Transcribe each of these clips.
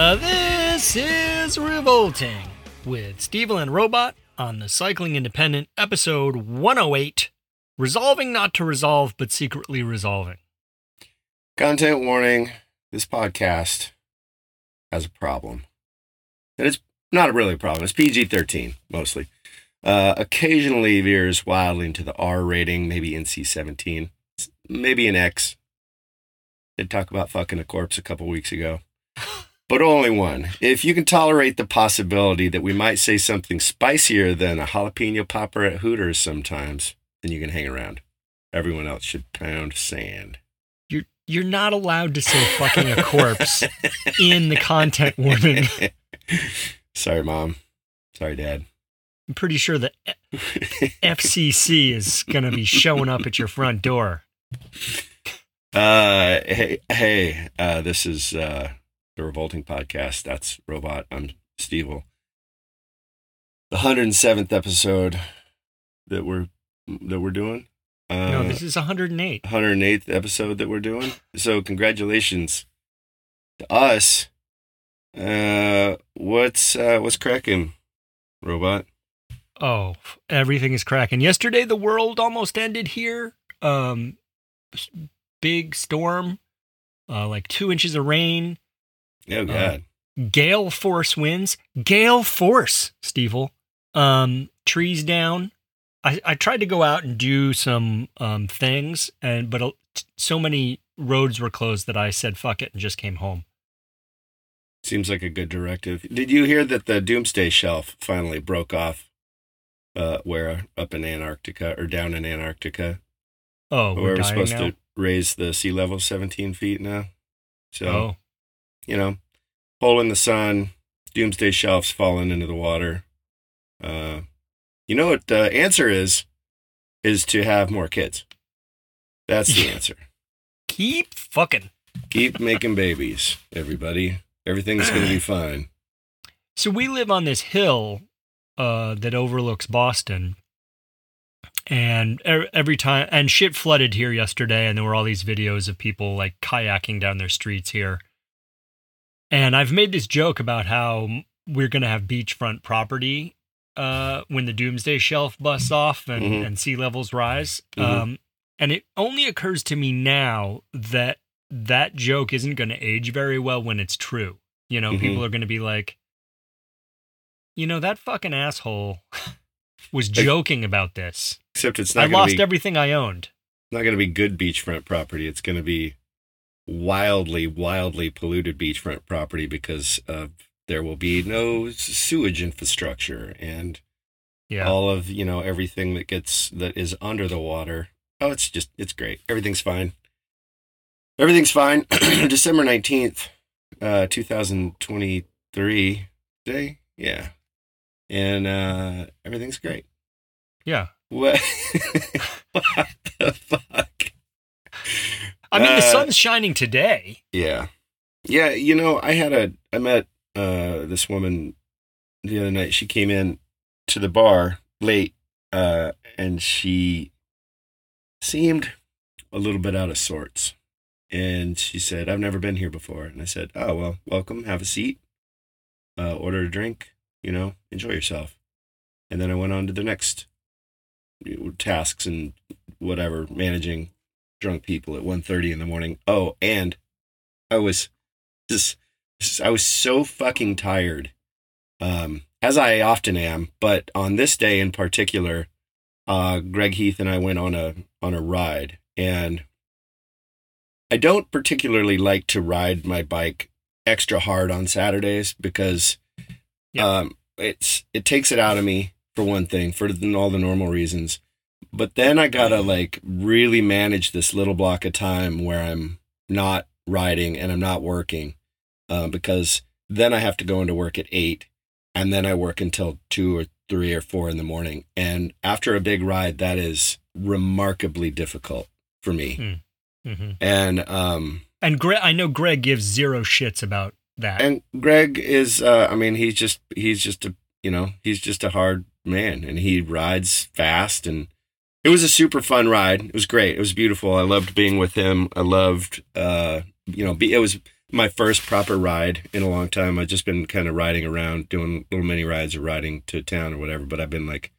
Uh, this is Revolting with Steve and Robot on the Cycling Independent, episode 108 Resolving Not to Resolve, but Secretly Resolving. Content warning this podcast has a problem. And it's not really a problem, it's PG 13 mostly. Uh, occasionally veers wildly into the R rating, maybe NC 17, maybe an X. Did talk about fucking a corpse a couple weeks ago. But only one. If you can tolerate the possibility that we might say something spicier than a jalapeno popper at Hooters sometimes, then you can hang around. Everyone else should pound sand. You're you're not allowed to say fucking a corpse in the content warning. Sorry, mom. Sorry, dad. I'm pretty sure the FCC is going to be showing up at your front door. Uh, hey, hey, uh, this is uh, the Revolting Podcast. That's Robot. I'm Steve. The 107th episode that we're that we're doing. Uh, no, this is 108. 108th episode that we're doing. So congratulations to us. Uh, what's uh, what's cracking, Robot? Oh, everything is cracking. Yesterday, the world almost ended here. Um, big storm, uh, like two inches of rain. Oh God. Uh, gale force winds. Gale force, Stevel. Um, trees down. I, I tried to go out and do some um, things, and but uh, so many roads were closed that I said fuck it and just came home. Seems like a good directive. Did you hear that the Doomsday Shelf finally broke off? Uh, where up in Antarctica or down in Antarctica? Oh, we're, we're supposed now? to raise the sea level 17 feet now. So, oh. You know, hole in the sun, doomsday shelves falling into the water. Uh, you know what the answer is? Is to have more kids. That's the answer. Keep fucking. Keep making babies, everybody. Everything's going to be fine. So we live on this hill uh, that overlooks Boston. And every time, and shit flooded here yesterday, and there were all these videos of people like kayaking down their streets here. And I've made this joke about how we're going to have beachfront property uh, when the doomsday shelf busts off and, mm-hmm. and sea levels rise. Mm-hmm. Um, and it only occurs to me now that that joke isn't going to age very well when it's true. You know, mm-hmm. people are going to be like, you know, that fucking asshole was joking about this. Except it's not. I lost be, everything I owned. It's not going to be good beachfront property. It's going to be wildly, wildly polluted beachfront property because of there will be no sewage infrastructure and yeah. all of you know everything that gets that is under the water. Oh, it's just it's great. Everything's fine. Everything's fine. December nineteenth, uh, two thousand twenty-three day. Yeah, and uh, everything's great. Yeah. What? the? I mean, the uh, sun's shining today. Yeah, yeah. You know, I had a I met uh, this woman the other night. She came in to the bar late, uh, and she seemed a little bit out of sorts. And she said, "I've never been here before." And I said, "Oh well, welcome. Have a seat. Uh, order a drink. You know, enjoy yourself." And then I went on to the next tasks and whatever managing drunk people at 1.30 in the morning. Oh, and I was just, I was so fucking tired, um, as I often am. But on this day in particular, uh, Greg Heath and I went on a on a ride, and I don't particularly like to ride my bike extra hard on Saturdays because yep. um, it's it takes it out of me for one thing, for all the normal reasons. But then I gotta like really manage this little block of time where I'm not riding and I'm not working, uh, because then I have to go into work at eight, and then I work until two or three or four in the morning. And after a big ride, that is remarkably difficult for me. hmm And um, And Greg, I know Greg gives zero shits about that. and Greg is, uh, I mean, he's just he's just a you know he's just a hard man, and he rides fast, and it was a super fun ride. It was great. It was beautiful. I loved being with him. I loved, uh, you know, be, it was my first proper ride in a long time. I've just been kind of riding around, doing little mini rides or riding to town or whatever. But I've been like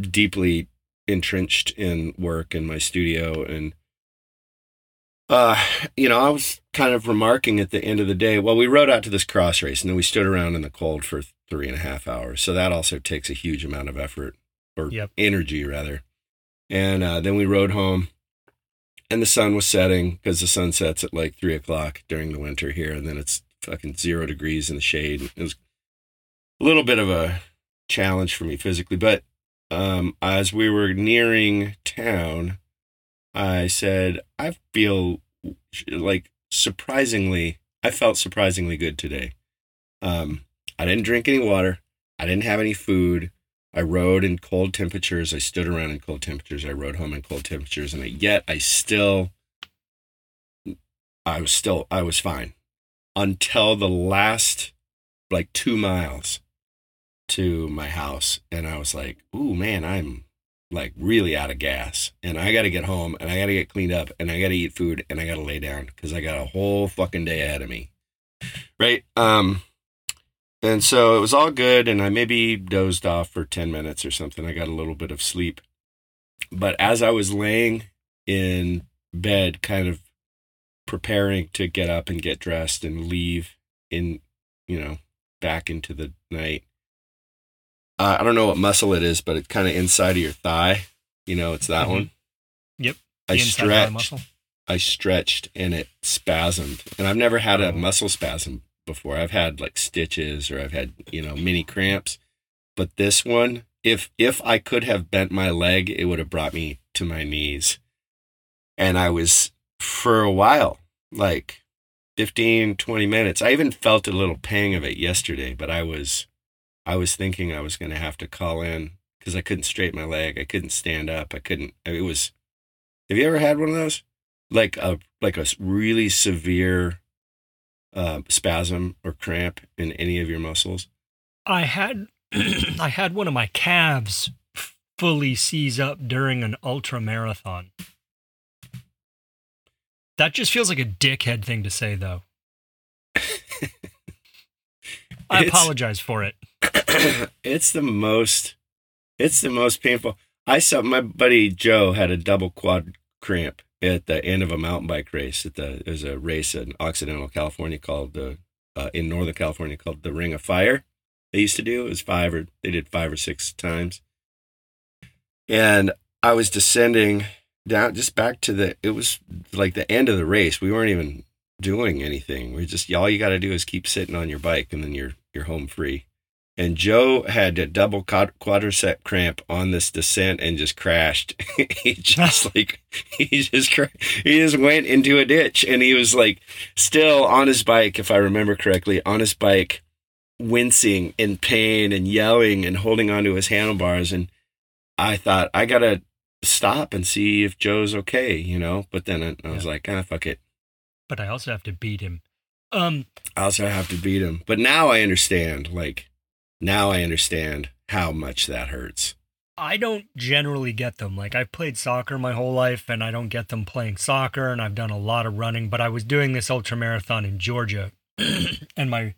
deeply entrenched in work in my studio and uh you know i was kind of remarking at the end of the day well we rode out to this cross race and then we stood around in the cold for three and a half hours so that also takes a huge amount of effort or Yep. energy rather and uh, then we rode home and the sun was setting because the sun sets at like three o'clock during the winter here and then it's fucking zero degrees in the shade it was a little bit of a challenge for me physically but um, as we were nearing town I said, I feel like surprisingly, I felt surprisingly good today. Um, I didn't drink any water. I didn't have any food. I rode in cold temperatures. I stood around in cold temperatures. I rode home in cold temperatures. And I, yet I still, I was still, I was fine until the last like two miles to my house. And I was like, ooh, man, I'm like really out of gas and I got to get home and I got to get cleaned up and I got to eat food and I got to lay down cuz I got a whole fucking day ahead of me. Right? Um and so it was all good and I maybe dozed off for 10 minutes or something. I got a little bit of sleep. But as I was laying in bed kind of preparing to get up and get dressed and leave in, you know, back into the night uh, I don't know what muscle it is, but it's kind of inside of your thigh. You know, it's that Mhm. one. Yep, I the thigh stretched. muscle. I stretched and it spasmed. And I've never had a Oh. muscle spasm before. I've had like stitches or I've had, you know, mini cramps. But this one, if if I could have bent my leg, it would have brought me to my knees. And I was for a while, like 15, 20 minutes. I even felt a little pang of it yesterday, but I was I was thinking I was going to have to call in because I couldn't straighten my leg. I couldn't stand up. I couldn't. It was. Have you ever had one of those? Like a like a really severe uh, spasm or cramp in any of your muscles? I had I had one of my calves fully seize up during an ultra marathon. That just feels like a dickhead thing to say, though. I apologize for it. it's the most. It's the most painful. I saw my buddy Joe had a double quad cramp at the end of a mountain bike race. At the there's a race in Occidental California called the uh, in Northern California called the Ring of Fire. They used to do it was five or they did five or six times, and I was descending down just back to the. It was like the end of the race. We weren't even doing anything. We just all you got to do is keep sitting on your bike, and then you're you're home free and Joe had a double quadricep cramp on this descent and just crashed. he just like he just he just went into a ditch and he was like still on his bike, if I remember correctly, on his bike, wincing in pain and yelling and holding onto his handlebars. And I thought I gotta stop and see if Joe's okay, you know. But then I, I was like, ah, fuck it. But I also have to beat him. Um, I also have to beat him. But now I understand, like, now I understand how much that hurts. I don't generally get them. Like I've played soccer my whole life and I don't get them playing soccer and I've done a lot of running, but I was doing this ultra marathon in Georgia and my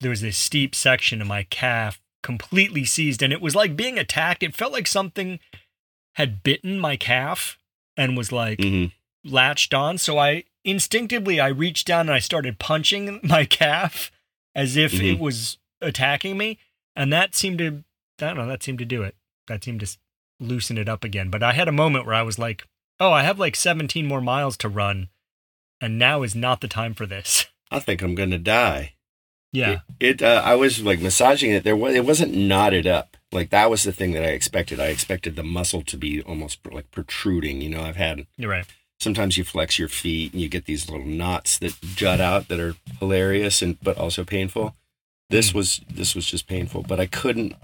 there was this steep section and my calf completely seized and it was like being attacked. It felt like something had bitten my calf and was like hmm latched on. So I instinctively I reached down and I started punching my calf as if it Mhm. was attacking me, and that seemed to I don't know that seemed to do it. That seemed to loosen it up again. But I had a moment where I was like, "Oh, I have like 17 more miles to run, and now is not the time for this." I think I'm gonna die. Yeah, It. it uh, I was like massaging it. There was. It wasn't knotted up. Like that was the thing that I expected. I expected the muscle to be almost like protruding. You know, I've had You're right. sometimes you flex your feet and you get these little knots that jut out that are hilarious and but also painful. This Mm. was this was just painful, but I couldn't.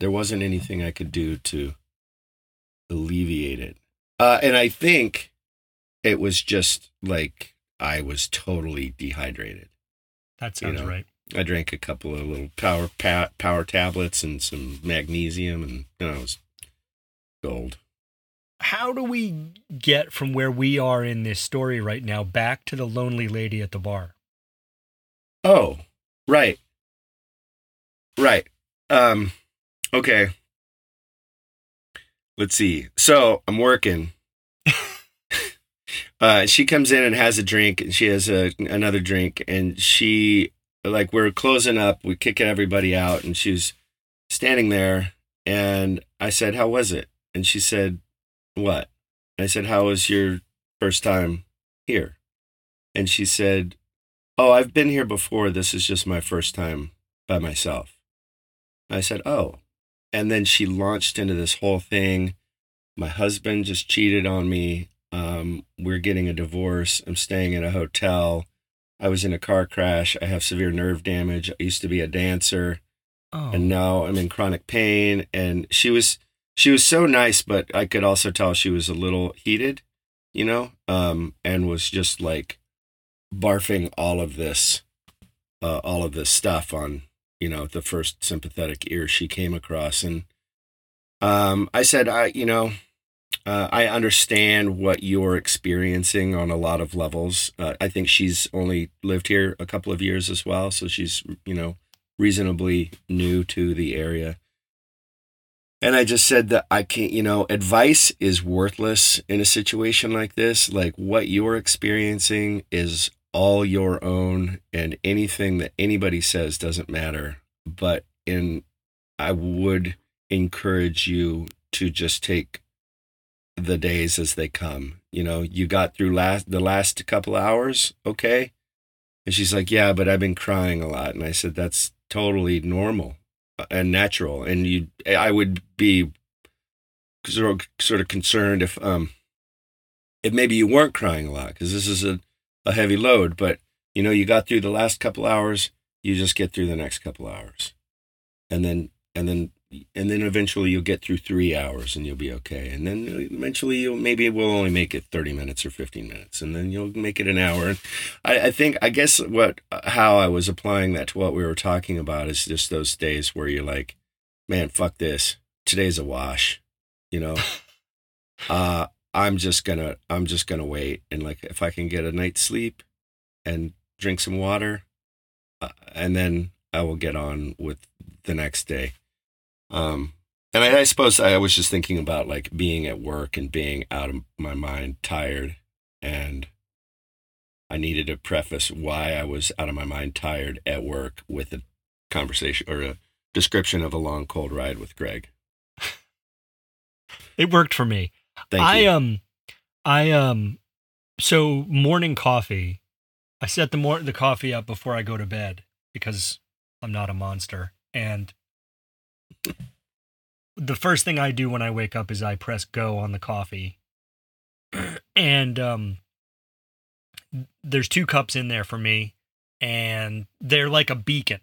There wasn't anything I could do to alleviate it. Uh, and I think it was just like I was totally dehydrated. That You sounds know. right. I drank a couple of little power pa- power tablets and some magnesium, and you know, it was gold. How do we get from where we are in this story right now back to the lonely lady at the bar? Oh, right. Right. Um okay. Let's see. So, I'm working. uh she comes in and has a drink and she has a another drink and she like we're closing up, we kick everybody out and she's standing there and I said, "How was it?" And she said, "What?" And I said, "How was your first time here?" And she said, Oh, I've been here before. This is just my first time by myself. I said, Oh. And then she launched into this whole thing. My husband just cheated on me. Um, we're getting a divorce. I'm staying in a hotel. I was in a car crash. I have severe nerve damage. I used to be a dancer Oh, and now I'm in chronic pain. And she was she was so nice, but I could also tell she was a little heated, you know, um, and was just like barfing all of this, uh, all of this stuff on, you know, the first sympathetic ear she came across. And um, I said, I, you know, uh, I understand what you're experiencing on a lot of levels. Uh, I think she's only lived here a couple of years as well, so she's, you know, reasonably new to the area. And I just said that I can't, you know, advice is worthless in a situation like this. Like what you're experiencing is all your own, and anything that anybody says doesn't matter. But in, I would encourage you to just take the days as they come. You know, you got through last the last couple hours, okay? And she's like, "Yeah, but I've been crying a lot." And I said, "That's totally normal and natural." And you I would be sort of, sort of concerned if um if maybe you weren't crying a lot because this is a a heavy load, but you know, you got through the last couple hours, you just get through the next couple hours. And then and then and then eventually you'll get through three hours and you'll be okay. And then eventually you'll maybe we'll only make it thirty minutes or fifteen minutes, and then you'll make it an hour. And I, I think I guess what how I was applying that to what we were talking about is just those days where you're like, man, fuck this. Today's a wash, you know. uh, I'm just gonna I'm just gonna wait and like if I can get a night's sleep and drink some water, uh, and then I will get on with the next day. Um, and I, I suppose I was just thinking about like being at work and being out of my mind, tired, and I needed to preface why I was out of my mind, tired at work with a conversation or a description of a long cold ride with Greg. it worked for me. Thank I you. um, I um, so morning coffee. I set the mor- the coffee up before I go to bed because I'm not a monster. And the first thing I do when I wake up is I press go on the coffee. and um, there's two cups in there for me, and they're like a beacon.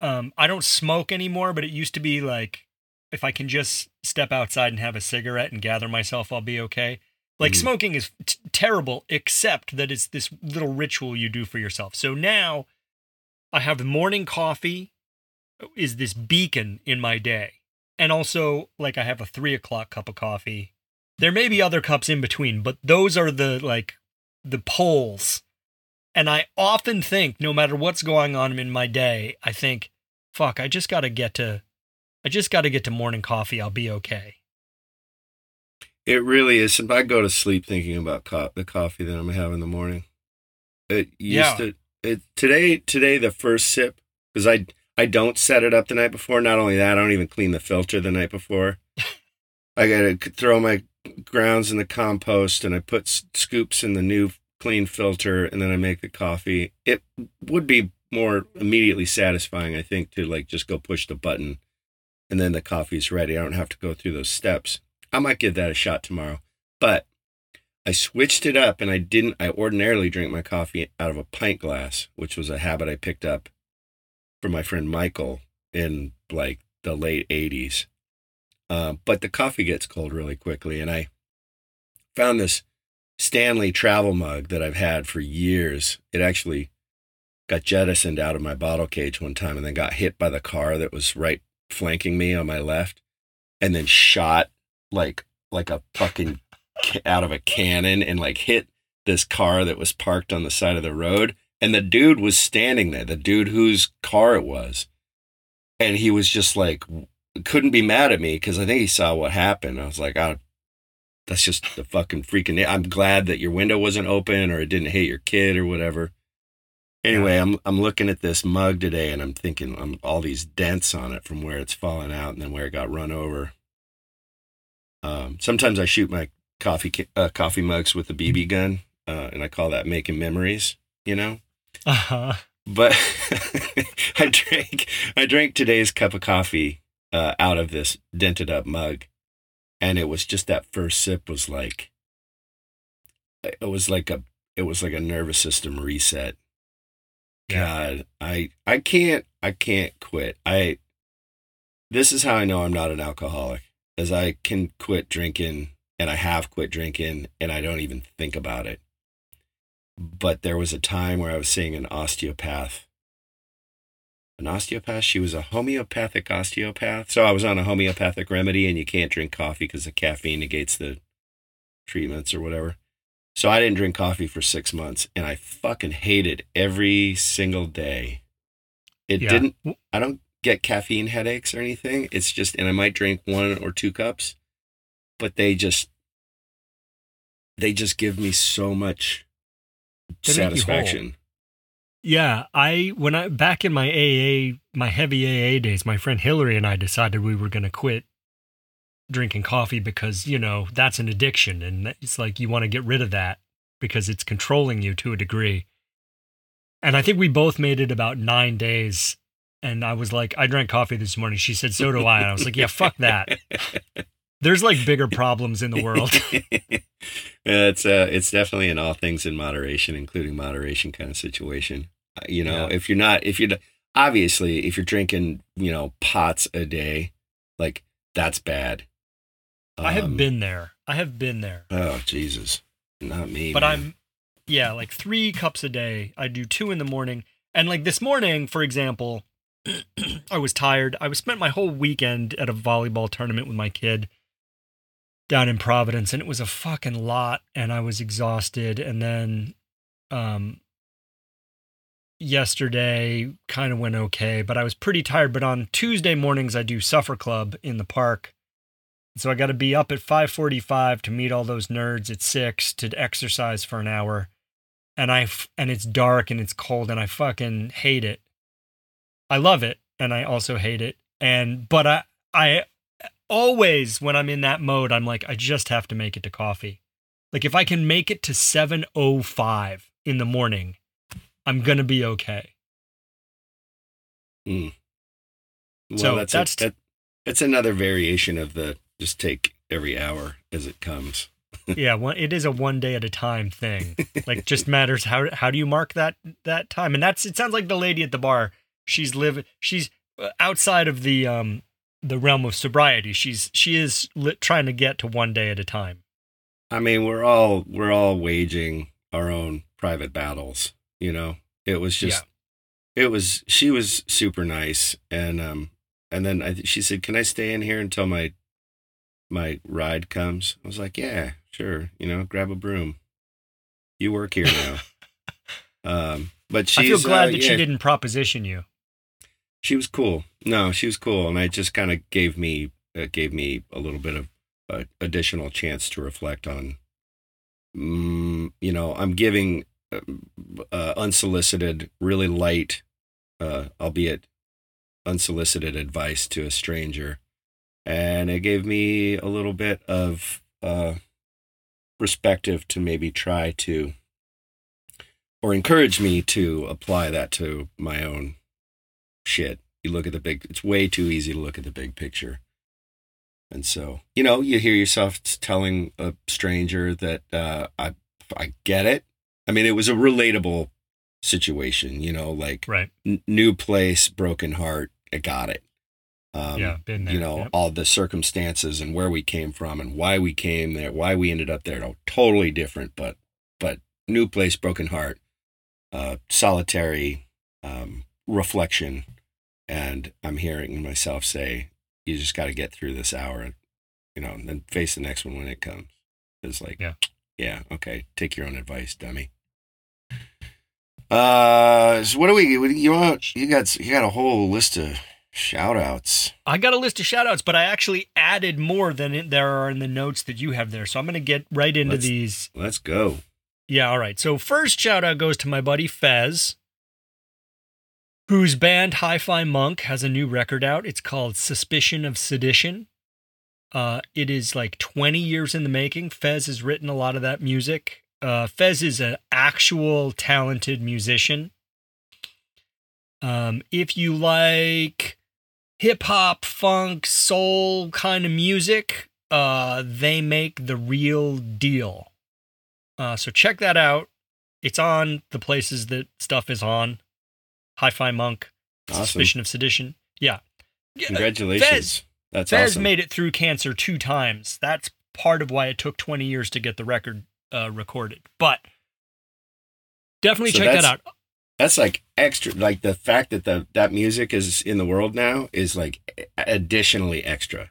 Um, I don't smoke anymore, but it used to be like if I can just step outside and have a cigarette and gather myself, I'll be okay. Like Mhm. smoking is t- terrible, except that it's this little ritual you do for yourself. So now I have morning coffee is this beacon in my day. And also, like, I have a three o'clock cup of coffee. There may be other cups in between, but those are the, like, the poles. And I often think, no matter what's going on in my day, I think, fuck, I just got to get to, I just got to get to morning coffee. I'll be okay. It really is. If I go to sleep thinking about co- the coffee that I'm gonna have in the morning, it used Yeah. to. It today. Today, the first sip because I I don't set it up the night before. Not only that, I don't even clean the filter the night before. I gotta throw my grounds in the compost and I put s- scoops in the new clean filter and then I make the coffee. It would be more immediately satisfying, I think, to like just go push the button and then the coffee's ready. I don't have to go through those steps. I might give that a shot tomorrow. But I switched it up and I didn't I ordinarily drink my coffee out of a pint glass, which was a habit I picked up from my friend Michael in like the late 80s. Uh, but the coffee gets cold really quickly and I found this Stanley travel mug that I've had for years. It actually got jettisoned out of my bottle cage one time and then got hit by the car that was right flanking me on my left and then shot like like a fucking out of a cannon and like hit this car that was parked on the side of the road and the dude was standing there the dude whose car it was. And he was just like couldn't be mad at me because i think he saw what happened. I was like oh that's just the fucking freaking i'm glad that your window wasn't open or it didn't hit your kid or whatever anyway i'm i'm looking at this mug today and i'm thinking i'm all these dents on it from where it's fallen out and then where it got run over um, sometimes I shoot my coffee uh, coffee mugs with a BB gun, uh, and I call that making memories. You know. Uh-huh. But I drank I drank today's cup of coffee uh, out of this dented up mug, and it was just that first sip was like it was like a it was like a nervous system reset. God, I I can't I can't quit. I this is how I know I'm not an alcoholic as I can quit drinking and I have quit drinking and I don't even think about it. But there was a time where I was seeing an osteopath. An osteopath? She was a homeopathic osteopath. So I was on a homeopathic remedy and you can't drink coffee because the caffeine negates the treatments or whatever. So I didn't drink coffee for six months and I fucking hated every single day. It yeah. didn't, I don't get caffeine headaches or anything. It's just, and I might drink one or two cups, but they just, they just give me so much they satisfaction. Yeah, I when I back in my AA, my heavy AA days, my friend Hillary and I decided we were going to quit drinking coffee because, you know, that's an addiction and it's like you want to get rid of that because it's controlling you to a degree. And I think we both made it about 9 days and I was like, I drank coffee this morning. She said, so do I. And I was like, yeah, fuck that. There's like bigger problems in the world. it's uh, it's definitely an all things in moderation, including moderation kind of situation. Uh, you know, yeah. if you're not, if you're obviously, if you're drinking, you know, pots a day, like that's bad. Um, I have um, been there. I have been there. Oh Jesus, not me. But man. I'm, yeah, like three cups a day. I do two in the morning, and like this morning, for example, I was tired. I was spent my whole weekend at a volleyball tournament with my kid down in Providence and it was a fucking lot and I was exhausted and then um yesterday kind of went okay, but I was pretty tired, but on Tuesday mornings I do Suffer Club in the park. So I got to be up at 5:45 to meet all those nerds at 6 to exercise for an hour. And I and it's dark and it's cold and I fucking hate it. I love it and I also hate it. And but I I always when I'm in that mode, I'm like, I just have to make it to coffee. Like if I can make it to 7:05 in the morning, I'm gonna be okay. Mm. Well, so that's that's, a, that, that's another variation of the just take every hour as it comes. yeah, one, it is a one day at a time thing. Like just matters how how do you mark that that time? And that's it sounds like the lady at the bar she's living she's uh, outside of the um the realm of sobriety she's she is li- trying to get to one day at a time i mean we're all we're all waging our own private battles you know it was just yeah. it was she was super nice and um and then I, she said can i stay in here until my my ride comes i was like yeah sure you know grab a broom you work here now um but she's, I feel glad uh, that yeah. she didn't proposition you she was cool. No, she was cool, and I just kind of gave me uh, gave me a little bit of uh, additional chance to reflect on. Mm, you know, I'm giving uh, uh unsolicited, really light, uh, albeit unsolicited advice to a stranger, and it gave me a little bit of uh, perspective to maybe try to or encourage me to apply that to my own shit, You look at the big. It's way too easy to look at the big picture. And so, you know, you hear yourself telling a stranger that uh, I I get it. I mean, it was a relatable situation, you know, like Right. n- new place, broken heart. I got it. Um, yeah. Been there. you know Yep. all the circumstances and where we came from and why we came there why we ended up there no, totally different but but new place broken heart uh solitary um reflection and i'm hearing myself say you just got to get through this hour you know and then face the next one when it comes it's like Yeah. yeah okay take your own advice dummy uh so what do we you want you got you got a whole list of shout outs I got a list of shout outs, but I actually added more than there are in the notes that you have there. So I'm going to get right into Let's- these. let's go Yeah, all right. So first shout out goes to my buddy Fez, whose band Hi-Fi Monk has a new record out. It's called Suspicion of Sedition. Uh, it is like 20 years in the making. Fez has written a lot of that music. Uh, Fez is an actual talented musician. Um, if you like hip hop, funk, soul kind of music, uh, they make the real deal. Uh, so check that out. It's on the places that stuff is on. Hi-Fi Monk, Awesome. Suspicion of Sedition. Yeah. Yeah, Congratulations. Fez- That's Fez awesome. made it through cancer two times. That's part of why it took 20 years to get the record uh, recorded. But definitely So check that out. That's like extra. Like the fact that the that music is in the world now is like additionally extra.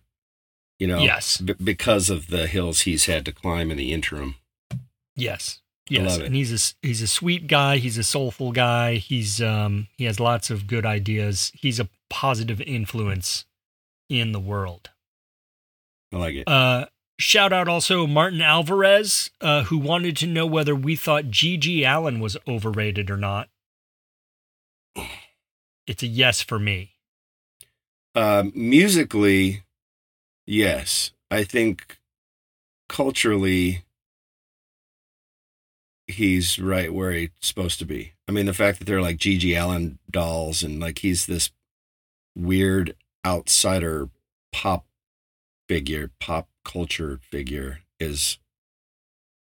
You know, Yes. b- because of the hills he's had to climb in the interim. Yes. I Yes. love it. And he's a he's a sweet guy, he's a soulful guy. He's um he has lots of good ideas. He's a positive influence in the world. I like it. Uh shout out also Martin Alvarez uh who wanted to know whether we thought GG Allin was overrated or not. It's a yes for me. Um, musically, yes. I think culturally, he's right where he's supposed to be. I mean, the fact that they're like GG Allin dolls and like he's this weird outsider pop figure, pop culture figure is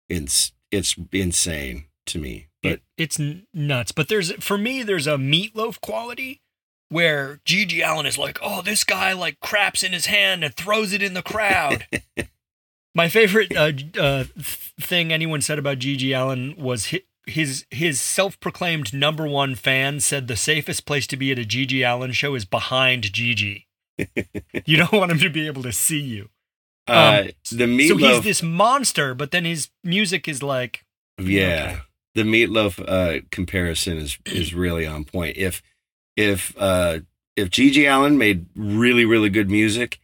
it's it's insane to me. But It, it's nuts. But there's for me, there's a meatloaf quality where GG Allin is like, oh, this guy like craps in his hand and throws it in the crowd. My favorite uh, uh, thing anyone said about GG Allin was his his, his self-proclaimed number one fan said the safest place to be at a GG Allin show is behind GG. you don't want him to be able to see you. uh, the meatloaf, So he's this monster, but then his music is like Yeah. Okay. The meatloaf uh comparison is is really on point. If if uh if GG Allin made really, really good music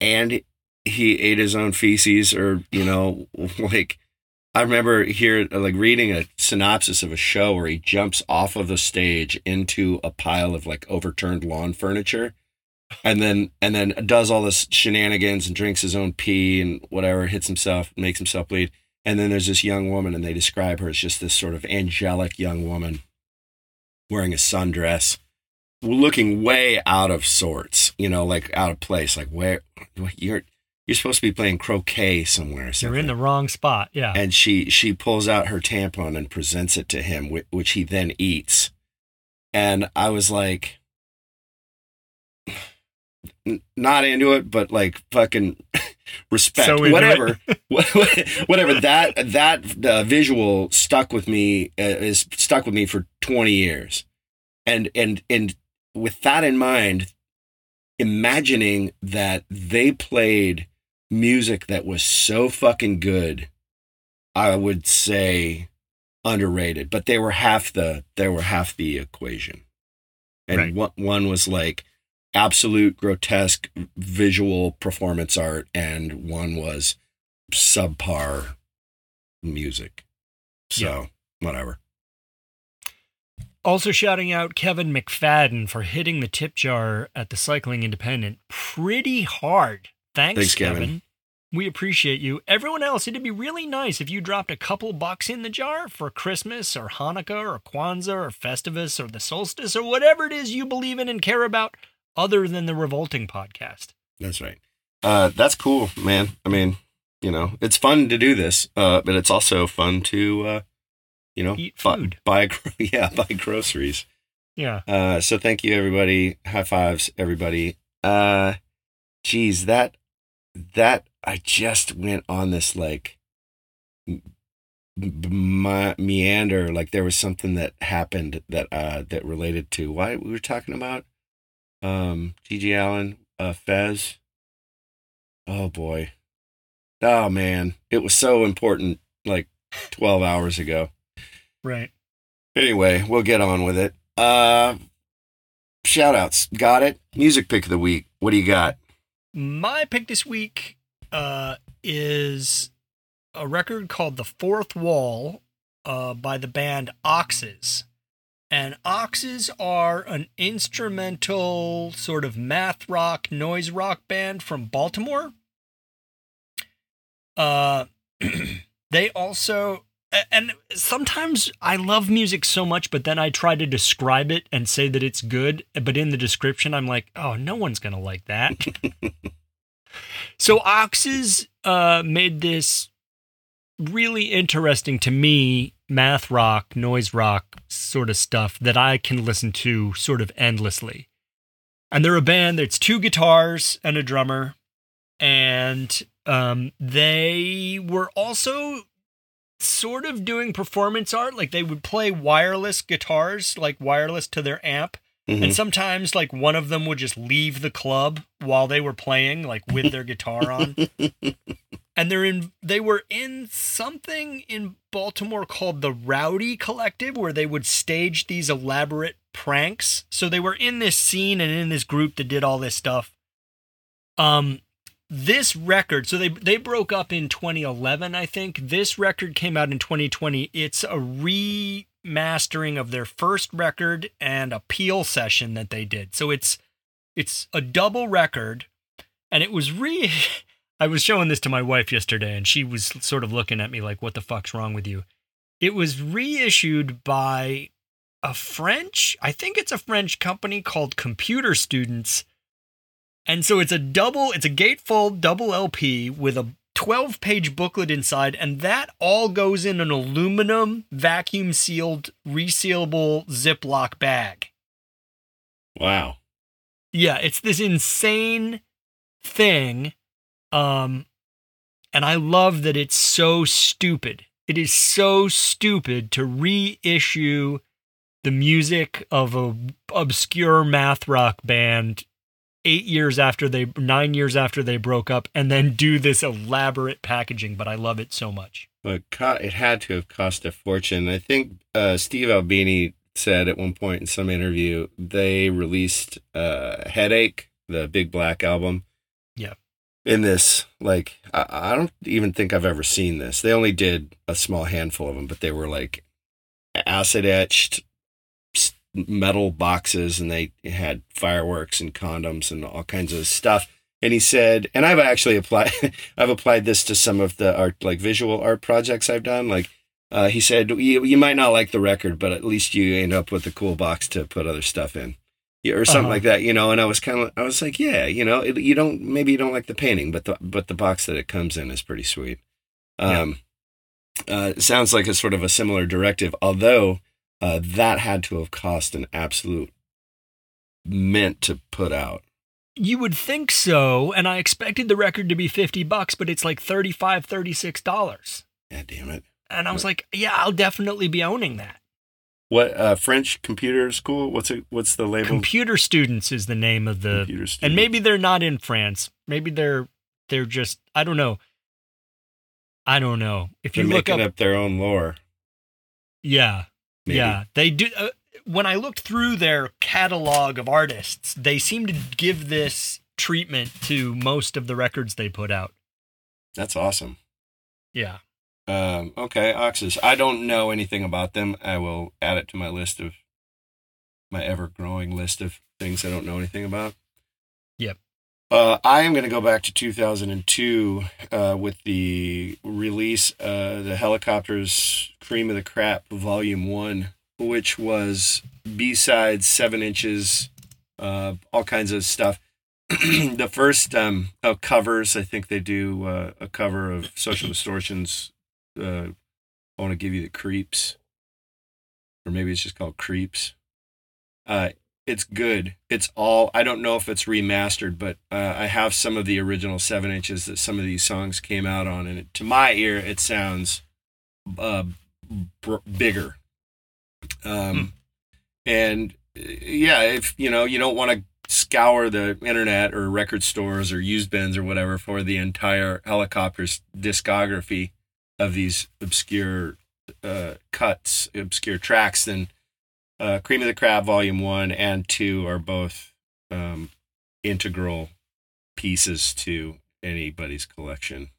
and he ate his own feces or, you know, like I remember here like reading a synopsis of a show where he jumps off of the stage into a pile of like overturned lawn furniture and then and then does all this shenanigans and drinks his own pee and whatever, hits himself, makes himself bleed. And then there's this young woman, and they describe her as just this sort of angelic young woman wearing a sundress, looking way out of sorts, you know, like out of place. Like where you're you're supposed to be playing croquet somewhere. You're in the wrong spot. Yeah. and she she pulls out her tampon and presents it to him, whi- which he then eats. And I was like, not into it, but like fucking respect, So whatever, whatever. That that uh, visual stuck with me uh, is stuck with me for twenty years, and and and with that in mind, imagining that they played music that was so fucking good, I would say underrated. But they were half the they were half the equation, and Right. one one was like absolute grotesque visual performance art, and one was subpar music. So whatever. Also shouting out Kevin McFadden for hitting the tip jar at the Cycling Independent pretty hard. Thanks, Thanks, Kevin. We appreciate you. Everyone else, it'd be really nice if you dropped a couple bucks in the jar for Christmas or Hanukkah or Kwanzaa or Festivus or the solstice or whatever it is you believe in and care about. Other than the Revolting podcast. That's right. Uh, that's cool, man. I mean, you know, it's fun to do this, uh, but it's also fun to, uh, you know, Eat food. buy, gro- yeah, buy groceries. Yeah. Uh, so thank you, everybody. High fives, everybody. Uh, geez, that that I just went on this like m- m- meander. Like there was something that happened that uh that related to why we were talking about. Um, GG Allin, uh, Fez. Oh boy, oh man, it was so important. Like twelve hours ago. Right. Anyway, we'll get on with it. Uh shout outs. Got it. Music pick of the week. What do you got? My pick this week uh, is a record called The Fourth Wall uh, by the band Oxes. And Oxes are an instrumental sort of math rock, noise rock band from Baltimore. Uh, they also, and sometimes I love music so much, but then I try to describe it and say that it's good. But in the description, I'm like, oh, no one's going to like that. So Oxes uh, made this really interesting to me math rock, noise rock sort of stuff that I can listen to sort of endlessly. And they're a band that's two guitars and a drummer. And um, they were also sort of doing performance art. Like they would play wireless guitars, like wireless to their amp. Mhm. And sometimes, like, one of them would just leave the club while they were playing, like, with their guitar on. And they're in, they were in something in Baltimore called the Rowdy Collective, where they would stage these elaborate pranks. So they were in this scene and in this group that did all this stuff. Um, this record, so they they broke up in 2011, I think. This record came out in 2020. It's a remastering of their first record and a peel session that they did. So it's it's a double record, and it was re. I was showing this to my wife yesterday, and she was sort of looking at me like, "What the fuck's wrong with you?" It was reissued by a French, I think it's a French company called Computer Students. And so it's a double, it's a gatefold double LP with a 12 page booklet inside, and that all goes in an aluminum vacuum sealed, resealable Ziploc bag. wow. Yeah, it's this insane thing. Um, and I love that it's so stupid. It is so stupid to reissue the music of a obscure math rock band eight years after they nine years after they broke up and then do this elaborate packaging but i love it so much But co- it had to have cost a fortune. I think uh, Steve Albini said at one point in some interview they released uh, Headache, the Big Black album. In this, like, I, I don't even think I've ever seen this. They only did a small handful of them, but they were like acid etched metal boxes and they had fireworks and condoms and all kinds of stuff. And he said, and I've actually applied, I've applied this to some of the art, like visual art projects I've done. Like, uh, he said, you, you might not like the record, but at least you end up with a cool box to put other stuff in. Yeah, or something Uh-huh. like that, you know. And I was kind of, I was like, yeah, you know, it, you don't, maybe you don't like the painting, but the, but the box that it comes in is pretty sweet. Yeah. Um, uh, sounds like a sort of a similar directive, although uh, that had to have cost an absolute mint to put out. you would think so and i expected the record to be 50 bucks but it's like 35 36 dollars Yeah, damn it. and i was like yeah i'll definitely be owning that What uh, French computer school? What's it? What's the label? computer students is the name of the computer and maybe they're not in france maybe they're they're just i don't know i don't know if they're you look up, up their own lore. yeah Maybe. yeah they do uh, when i looked through their catalog of artists they seem to give this treatment to most of the records they put out That's awesome. yeah Um, okay, Oxes. I don't know anything about them. I will add it to my list of my ever growing list of things I don't know anything about. Yep. Uh, I am going to go back to 2002 uh, with the release, uh, the Hellacopters Cream of the Crap Volume 1, which was B-sides, 7 inches uh, all kinds of stuff. the first um, covers, I think they do uh, a cover of Social Distortions. Uh, I want to give you the creeps, or maybe it's just called creeps. Uh, it's good. It's all. I don't know if it's remastered, but uh, I have some of the original seven inches that some of these songs came out on, and it, to my ear, it sounds uh, br- bigger. Um, Hmm. and yeah, if you know you don't want to scour the internet or record stores or used bins or whatever for the entire Hellacopters discography of these obscure uh, cuts, obscure tracks, then uh, Cream of the Crap Volume One and Two are both um, integral pieces to anybody's collection.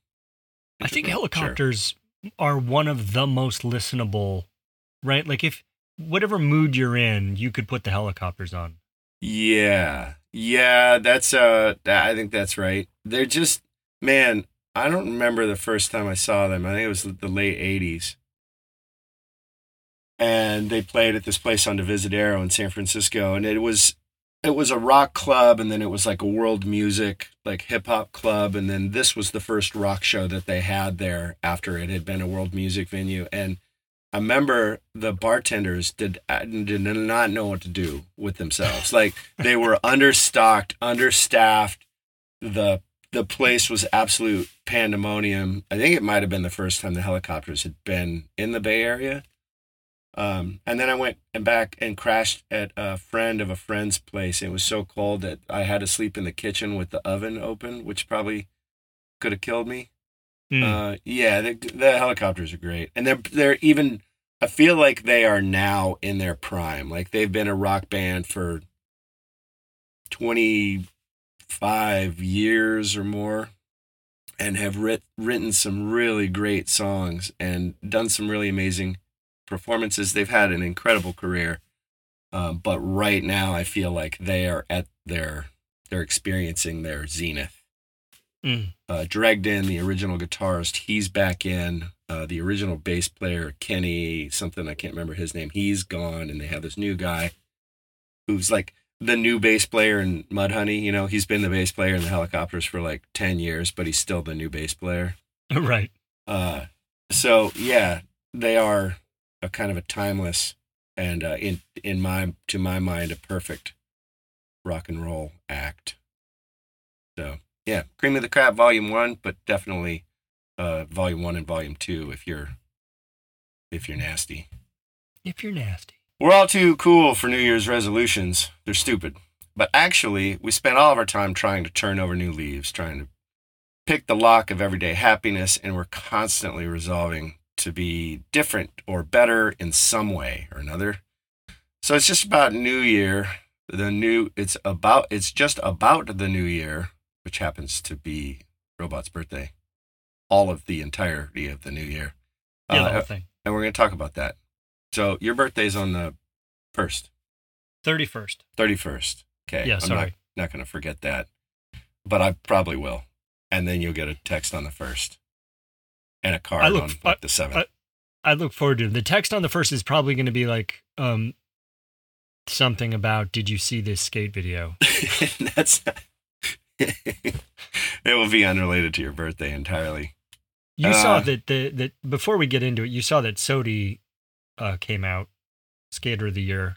I think Integral, sure. Hellacopters are one of the most listenable, right? Like if whatever mood you're in, you could put the Hellacopters on. Yeah. Yeah, that's uh I think that's right. They're just man, I don't remember the first time I saw them. I think it was the late 80s. And they played at this place on Divisadero in San Francisco and it was it was a rock club and then it was like a world music like hip hop club and then this was the first rock show that they had there after it had been a world music venue and I remember the bartenders did uh, did not know what to do with themselves. Like they were understocked, understaffed. The the place was absolute pandemonium. I think it might have been the first time the Hellacopters had been in the Bay Area. Um, and then I went and back and crashed at a friend of a friend's place. It was so cold that I had to sleep in the kitchen with the oven open, which probably could have killed me. Hmm. Uh, yeah, the, the Hellacopters are great, and they're they're even. I feel like they are now in their prime. Like they've been a rock band for twenty five years or more, and have writ, written some really great songs and done some really amazing performances. They've had an incredible career, um, but right now I feel like they are at their they're experiencing their zenith Mm. uh, Dregen the original guitarist. He's back in. Uh, the original bass player, Kenny, something I can't remember his name. He's gone, and they have this new guy who's like the new bass player in Mudhoney. You know, he's been the bass player in the Hellacopters for like ten years, but he's still the new bass player. right. Uh, so yeah, they are a kind of a timeless and uh, in in my to my mind a perfect rock and roll act. So yeah, Cream of the Crap Volume One, but definitely uh, Volume One and Volume Two if you're if you're nasty. If you're nasty. We're all too cool for New Year's resolutions. They're stupid. But actually, we spend all of our time trying to turn over new leaves, trying to pick the lock of everyday happiness, and we're constantly resolving to be different or better in some way or another. So it's just about New Year. The new it's about it's just about the new year, which happens to be Robot's birthday. All of the entirety of the new year. Yeah, the Uh, whole thing. and we're going to talk about that. So your birthday's on the first, 31st. thirty first. Okay. Yeah, I'm sorry. not, not going to forget that, but I probably will. And then you'll get a text on the first, and a card I look- on like, the seventh. I look forward to it. The text on the first is probably going to be like um something about did you see this skate video? That's. it will be unrelated to your birthday entirely. You saw Uh. that the that before we get into it, you saw that SOTY uh came out skater of the year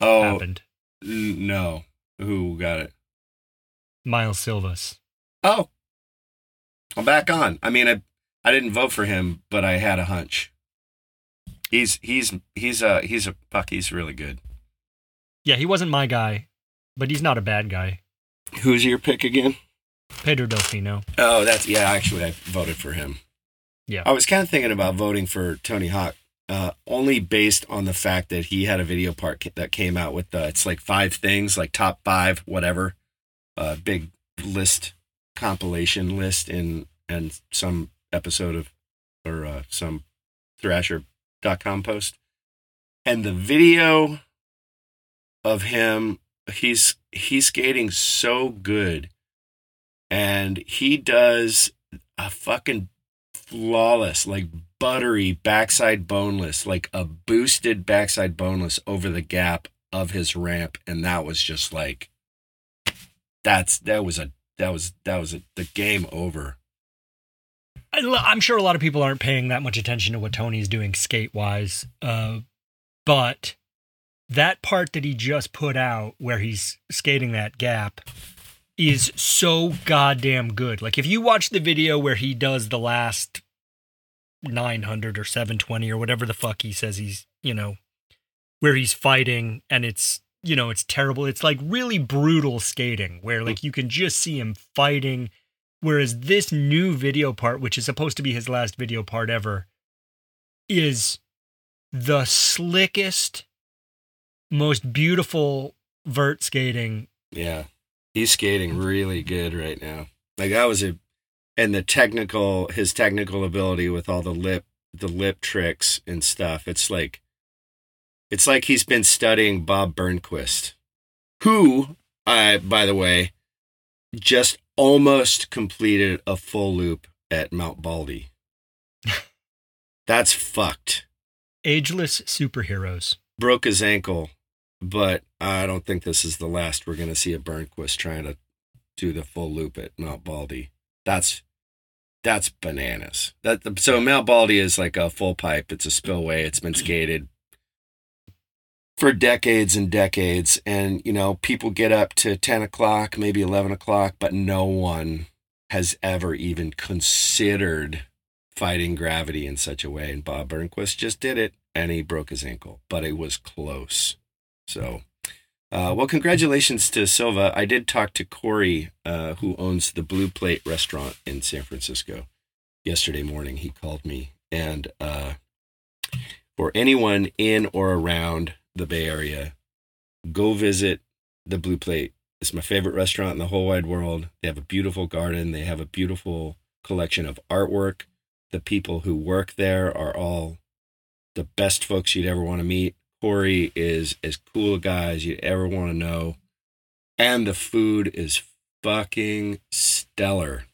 Oh happened. n- no, who got it? Miles Silvas. Oh, I'm back on. I mean, I I didn't vote for him, but I had a hunch. He's he's he's a he's a puck. He's really good. Yeah, he wasn't my guy, but he's not a bad guy. Who's your pick again? Pedro Delfino. Oh, that's yeah. Actually, I voted for him. Yeah. I was kind of thinking about voting for Tony Hawk, uh, only based on the fact that he had a video part that came out with uh, it's like five things, like top five, whatever, uh, big list compilation list in and some episode of or uh, some Thrasher.com post, and the video of him, he's he's skating so good. And he does a fucking flawless, like buttery backside boneless, like a boosted backside boneless over the gap of his ramp, and that was just like that's that was a that was that was a, the game over. I, I'm sure a lot of people aren't paying that much attention to what Tony's doing skate wise, uh, but that part that he just put out where he's skating that gap is so goddamn good. Like if you watch the video where he does the last 900 or 720 or whatever the fuck he says he's, you know, where he's fighting and it's, you know, it's terrible. It's like really brutal skating where like you can just see him fighting whereas this new video part which is supposed to be his last video part ever is the slickest most beautiful vert skating Yeah. He's skating really good right now. Like that was a and the technical his technical ability with all the lip the lip tricks and stuff. It's like it's like he's been studying Bob Burnquist, who I by the way just almost completed a full loop at Mount Baldy. That's fucked. ageless superheroes Broke his ankle, but I don't think this is the last we're going to see a Burnquist trying to do the full loop at Mount Baldy. That's that's bananas. That so Mount Baldy is like a full pipe. It's a spillway. It's been skated for decades and decades, and you know people get up to ten o'clock, maybe eleven o'clock, but no one has ever even considered fighting gravity in such a way. And Bob Burnquist just did it, and he broke his ankle, but it was close. So, uh, well, congratulations to Silva. I did talk to Corey, uh, who owns the Blue Plate restaurant in San Francisco, yesterday morning. He called me, and uh, for anyone in or around the Bay Area, go visit the Blue Plate. It's my favorite restaurant in the whole wide world. They have a beautiful garden. They have a beautiful collection of artwork. The people who work there are all the best folks you'd ever want to meet. Corey is as cool a guy as you'd ever want to know. And the food is fucking stellar.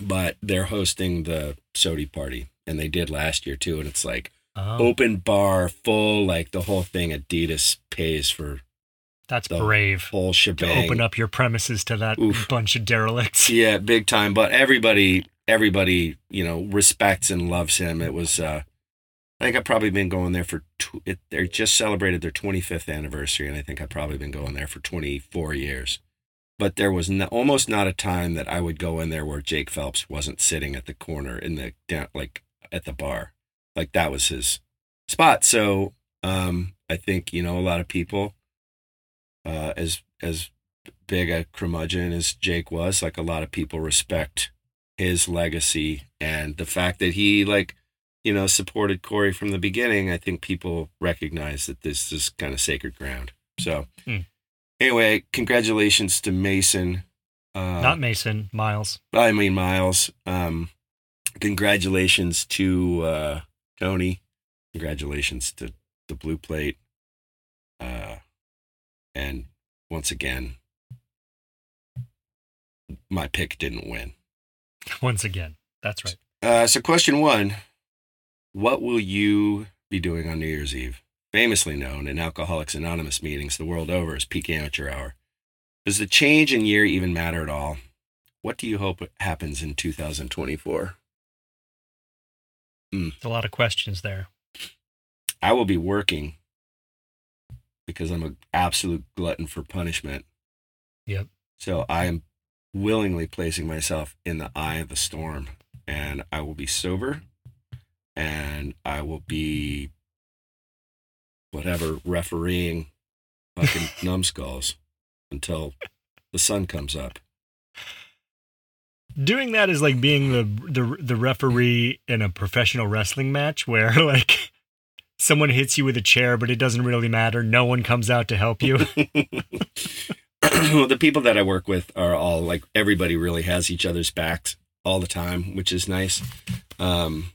But they're hosting the SOTY party, and they did last year too. And it's like oh, open bar, full, like the whole thing. Adidas pays for that's brave whole to open up your premises to that Oof. bunch of derelicts Yeah, big time. But everybody, everybody, you know, respects and loves him. It was, uh, I think I've probably been going there for, tw- it, they just celebrated their 25th anniversary, and I think I've probably been going there for 24 years. But there was no, almost not a time that I would go in there where Jake Phelps wasn't sitting at the corner in the, down, like at the bar. Like that was his spot. So, um, I think, you know, a lot of people, uh, as, as big a curmudgeon as Jake was, like a lot of people respect his legacy and the fact that he like, you know, supported Corey from the beginning. I think people recognize that this is kind of sacred ground. So Hmm. anyway, congratulations to Mason. Uh, not mason miles I mean Miles. Um, congratulations to uh, Tony. Congratulations to the Blue Plate. Uh, and once again, my pick didn't win. once again that's right Uh, so, question one What will you be doing on New Year's Eve? Famously known in Alcoholics Anonymous meetings the world over as peak amateur hour. Does the change in year even matter at all? What do you hope happens in 2024? There's hmm. a lot of questions there I will be working because I'm an absolute glutton for punishment. Yep. So I am willingly placing myself in the eye of the storm and I will be sober and I will be whatever refereeing fucking numbskulls until the sun comes up. doing that is like being the the the referee in a professional wrestling match where like someone hits you with a chair but it doesn't really matter no one comes out to help you well, the people that I work with are all like everybody really has each other's backs all the time, which is nice. Um,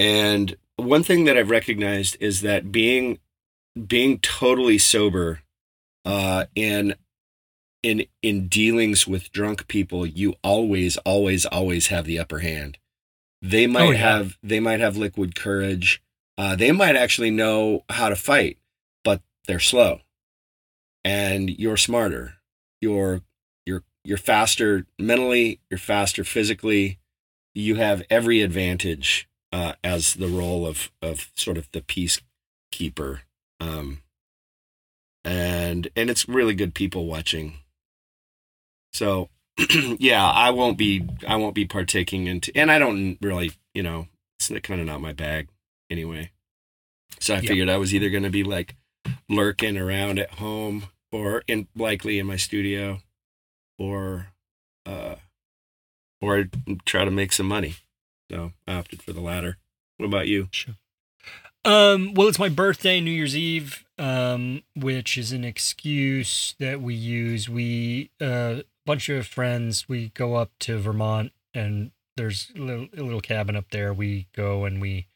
and one thing that I've recognized is that being being totally sober uh, in in in dealings with drunk people, you always, always, always have the upper hand. They might Oh, yeah. have they might have liquid courage. Uh, they might actually know how to fight, but they're slow. And you're smarter. You're you're you're faster mentally, you're faster physically. You have every advantage uh, as the role of of sort of the peacekeeper. Um, and and it's really good people watching. So yeah, I won't be I won't be partaking into and I don't really, you know, it's kind of not my bag anyway. So I figured I was either going to be like lurking around at home or in likely in my studio or uh or try to make some money. So I opted for the latter. What about you? Sure. Um, well, it's my birthday, New Year's Eve, um, which is an excuse that we use. We, uh, bunch of friends, we go up to Vermont and there's a little, a little cabin up there. We go and we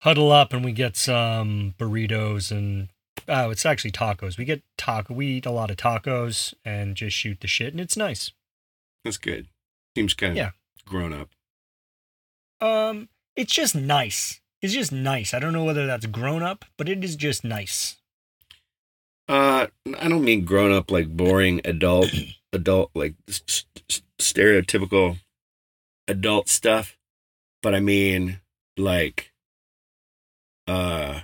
huddle up and we get some burritos and, oh, it's actually tacos. We get taco. We eat a lot of tacos and just shoot the shit and it's nice. That's good. Seems kind of Yeah. grown up. Um, it's just nice. It's just nice. I don't know whether that's grown up, but it is just nice. Uh, I don't mean grown up like boring adult, adult like s- s- stereotypical adult stuff, but I mean like uh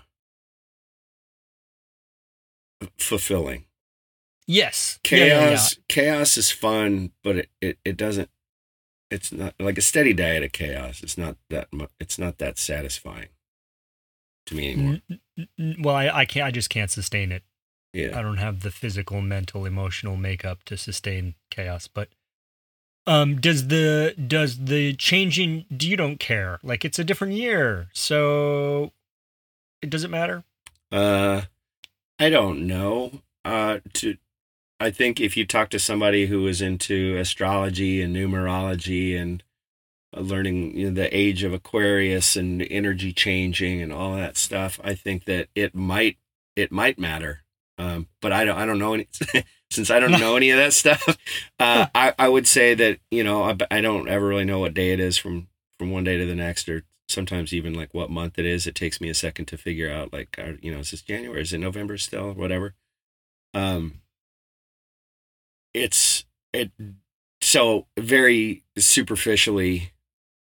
fulfilling. Yes. Yeah, yeah, yeah. Chaos chaos is fun, but it, it it doesn't it's not like a steady diet of chaos. It's not that mu- it's not that satisfying to me anymore. N- n- n- Well, I, I can't. I just can't sustain it. Yeah. I don't have the physical, mental, emotional makeup to sustain chaos. But um, does the does the changing? Do you don't care? Like it's a different year, so it doesn't matter. Uh, I don't know. Uh, to I think if you talk to somebody who is into astrology and numerology and uh, learning you know, the age of Aquarius and energy changing and all that stuff, I think that it might it might matter. Um, but I don't I don't know any since I don't know any of that stuff. Uh, I I would say that you know I, I don't ever really know what day it is from from one day to the next or sometimes even like what month it is. It takes me a second to figure out like uh, you know is this January? Is it November still? Whatever. Um, it's it so very superficially,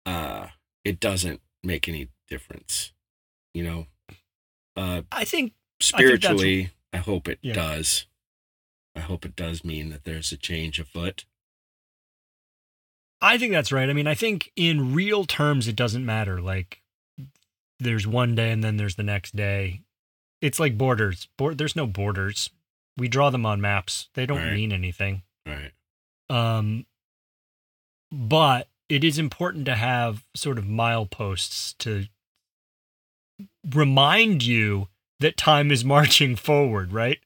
uh, it doesn't make any difference. You know, uh, I think spiritually, I, hope it Yeah. does. I hope it does mean that there's a change afoot. I think that's right. I mean, I think in real terms, it doesn't matter. Like, there's one day and then there's the next day. It's like borders. Bor- there's no borders. We draw them on maps. They don't Right. mean anything. Right. Um, but it is important to have sort of mileposts to remind you that time is marching forward, right?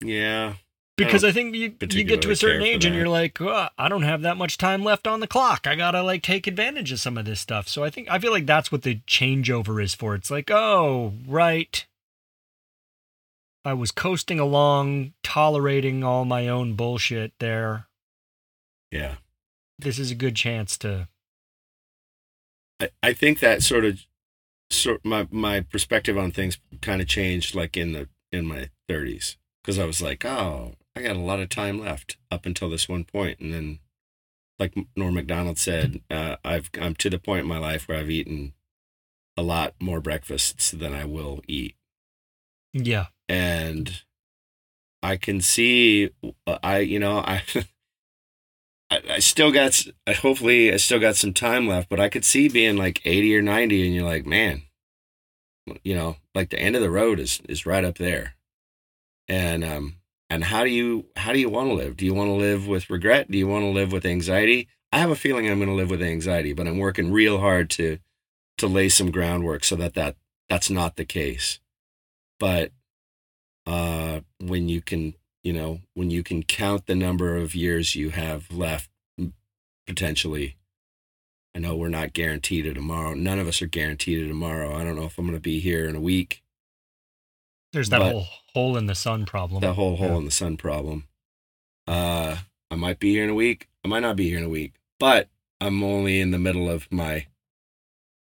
Yeah. Because I, think you you get to a certain age and you're like, "Oh, I don't have that much time left on the clock. I gotta like take advantage of some of this stuff. So I think I feel like that's what the changeover is for. It's like, oh, right. I was coasting along, tolerating all my own bullshit there. Yeah. This is a good chance to I, I think that sort of sort my my perspective on things kind of changed like in the in my 30s because I was like, oh, I got a lot of time left up until this one point, and then like Norm Macdonald said, uh, I've I'm to the point in my life where I've eaten a lot more breakfasts than I will eat, Yeah. And I can see uh, I you know I. I, I still got, hopefully, I still got some time left, but I could see being like 80 or 90, and you're like, man, you know, like the end of the road is is right up there. And um, and how do you how do you want to live? Do you want to live with regret? Do you want to live with anxiety? I have a feeling I'm going to live with anxiety, but I'm working real hard to to lay some groundwork so that that that's not the case. But uh, when you can you know, when you can count the number of years you have left, potentially. I know we're not guaranteed a tomorrow. None of us are guaranteed a tomorrow. I don't know if I'm going to be here in a week. There's that whole hole in the sun problem. That whole hole Yeah. in the sun problem. Uh, I might be here in a week. I might not be here in a week, but I'm only in the middle of my,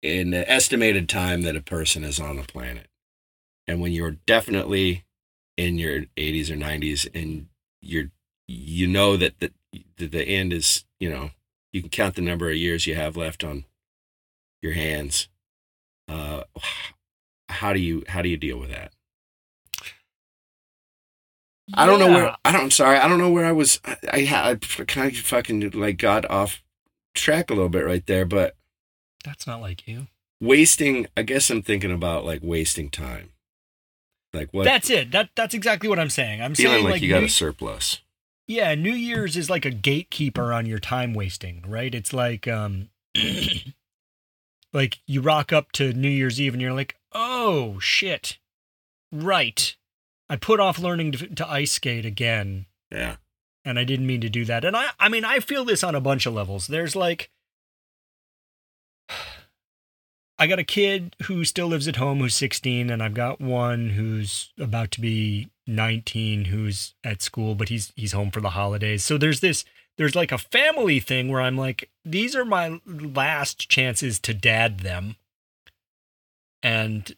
in the estimated time that a person is on the planet. And when you're definitely in your 80s or 90s and you're you know that the the end is you know you can count the number of years you have left on your hands uh how do you how do you deal with that I don't know where I don't. I'm sorry. I don't know where I was. I, I, I kind of fucking like got off track a little bit right there. But That's not like you. wasting. I guess I'm thinking about like wasting time. Like what? That's it. That that's exactly what I'm saying. I'm feeling saying like, like, you got New- a surplus. yeah, New Year's is like a gatekeeper on your time wasting, right? It's like um like you rock up to New Year's Eve and you're like, "Oh shit. Right. I put off learning to, to ice skate again." Yeah. and I didn't mean to do that. And I I mean I feel this on a bunch of levels. There's like I got a kid who still lives at home who's 16 and I've got one who's about to be 19 who's at school but he's he's home for the holidays. So there's this there's like a family thing where I'm like these are my last chances to dad them. And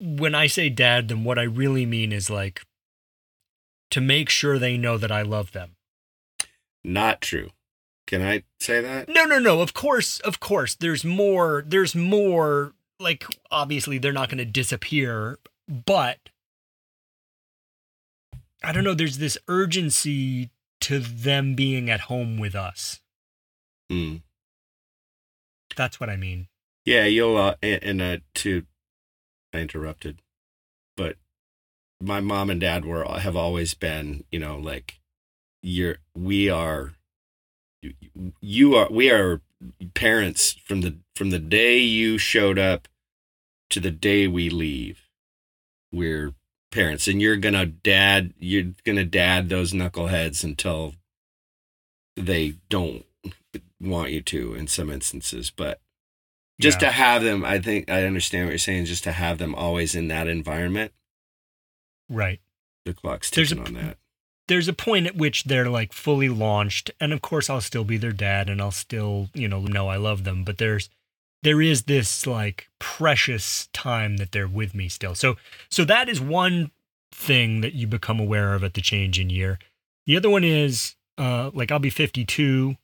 when I say dad them what I really mean is like to make sure they know that I love them. Not true. Can I say that? No, no, no. Of course, of course. There's more. There's more. Like, obviously, they're not going to disappear, but I don't know. There's this urgency to them being at home with us. Mm. That's what I mean. Yeah, you'll. Uh, and, and uh, to I interrupted, but my mom and dad were have always been, you know, like you're. We are. You- are. We are parents from the from the day you showed up to the day we leave. We're parents, and you're gonna dad. You're gonna dad those knuckleheads until they don't want you to in some instances, but just Yeah. to have them i think i understand what you're saying just to have them always in that environment right. the clock's ticking a- on that There's a point at which they're like fully launched, and of course, I'll still be their dad, and I'll still, you know, know I love them. But there's there is this like precious time that they're with me still. So so that is one thing that you become aware of at the change in year. The other one is uh like I'll be 52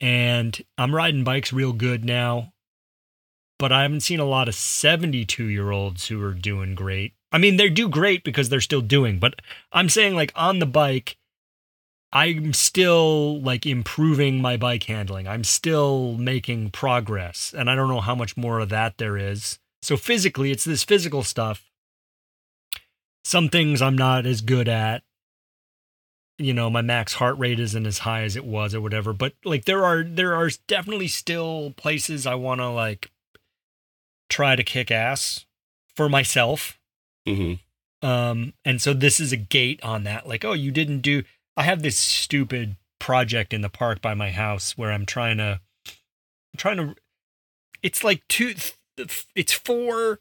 and I'm riding bikes real good now. But I haven't seen a lot of 72 year olds who are doing great. I mean, they do great because they're still doing, but I'm saying like on the bike, I'm still like improving my bike handling. I'm still making progress. And I don't know how much more of that there is. So physically, it's this physical stuff. Some things I'm not as good at. You know, my max heart rate isn't as high as it was or whatever. But like there are there are definitely still places I wanna like try to kick ass for myself. Hmm Um, and so this is a gate on that. Like, oh, you didn't do. I have this stupid project in the park by my house where I'm trying to, I'm trying to. It's like two. It's four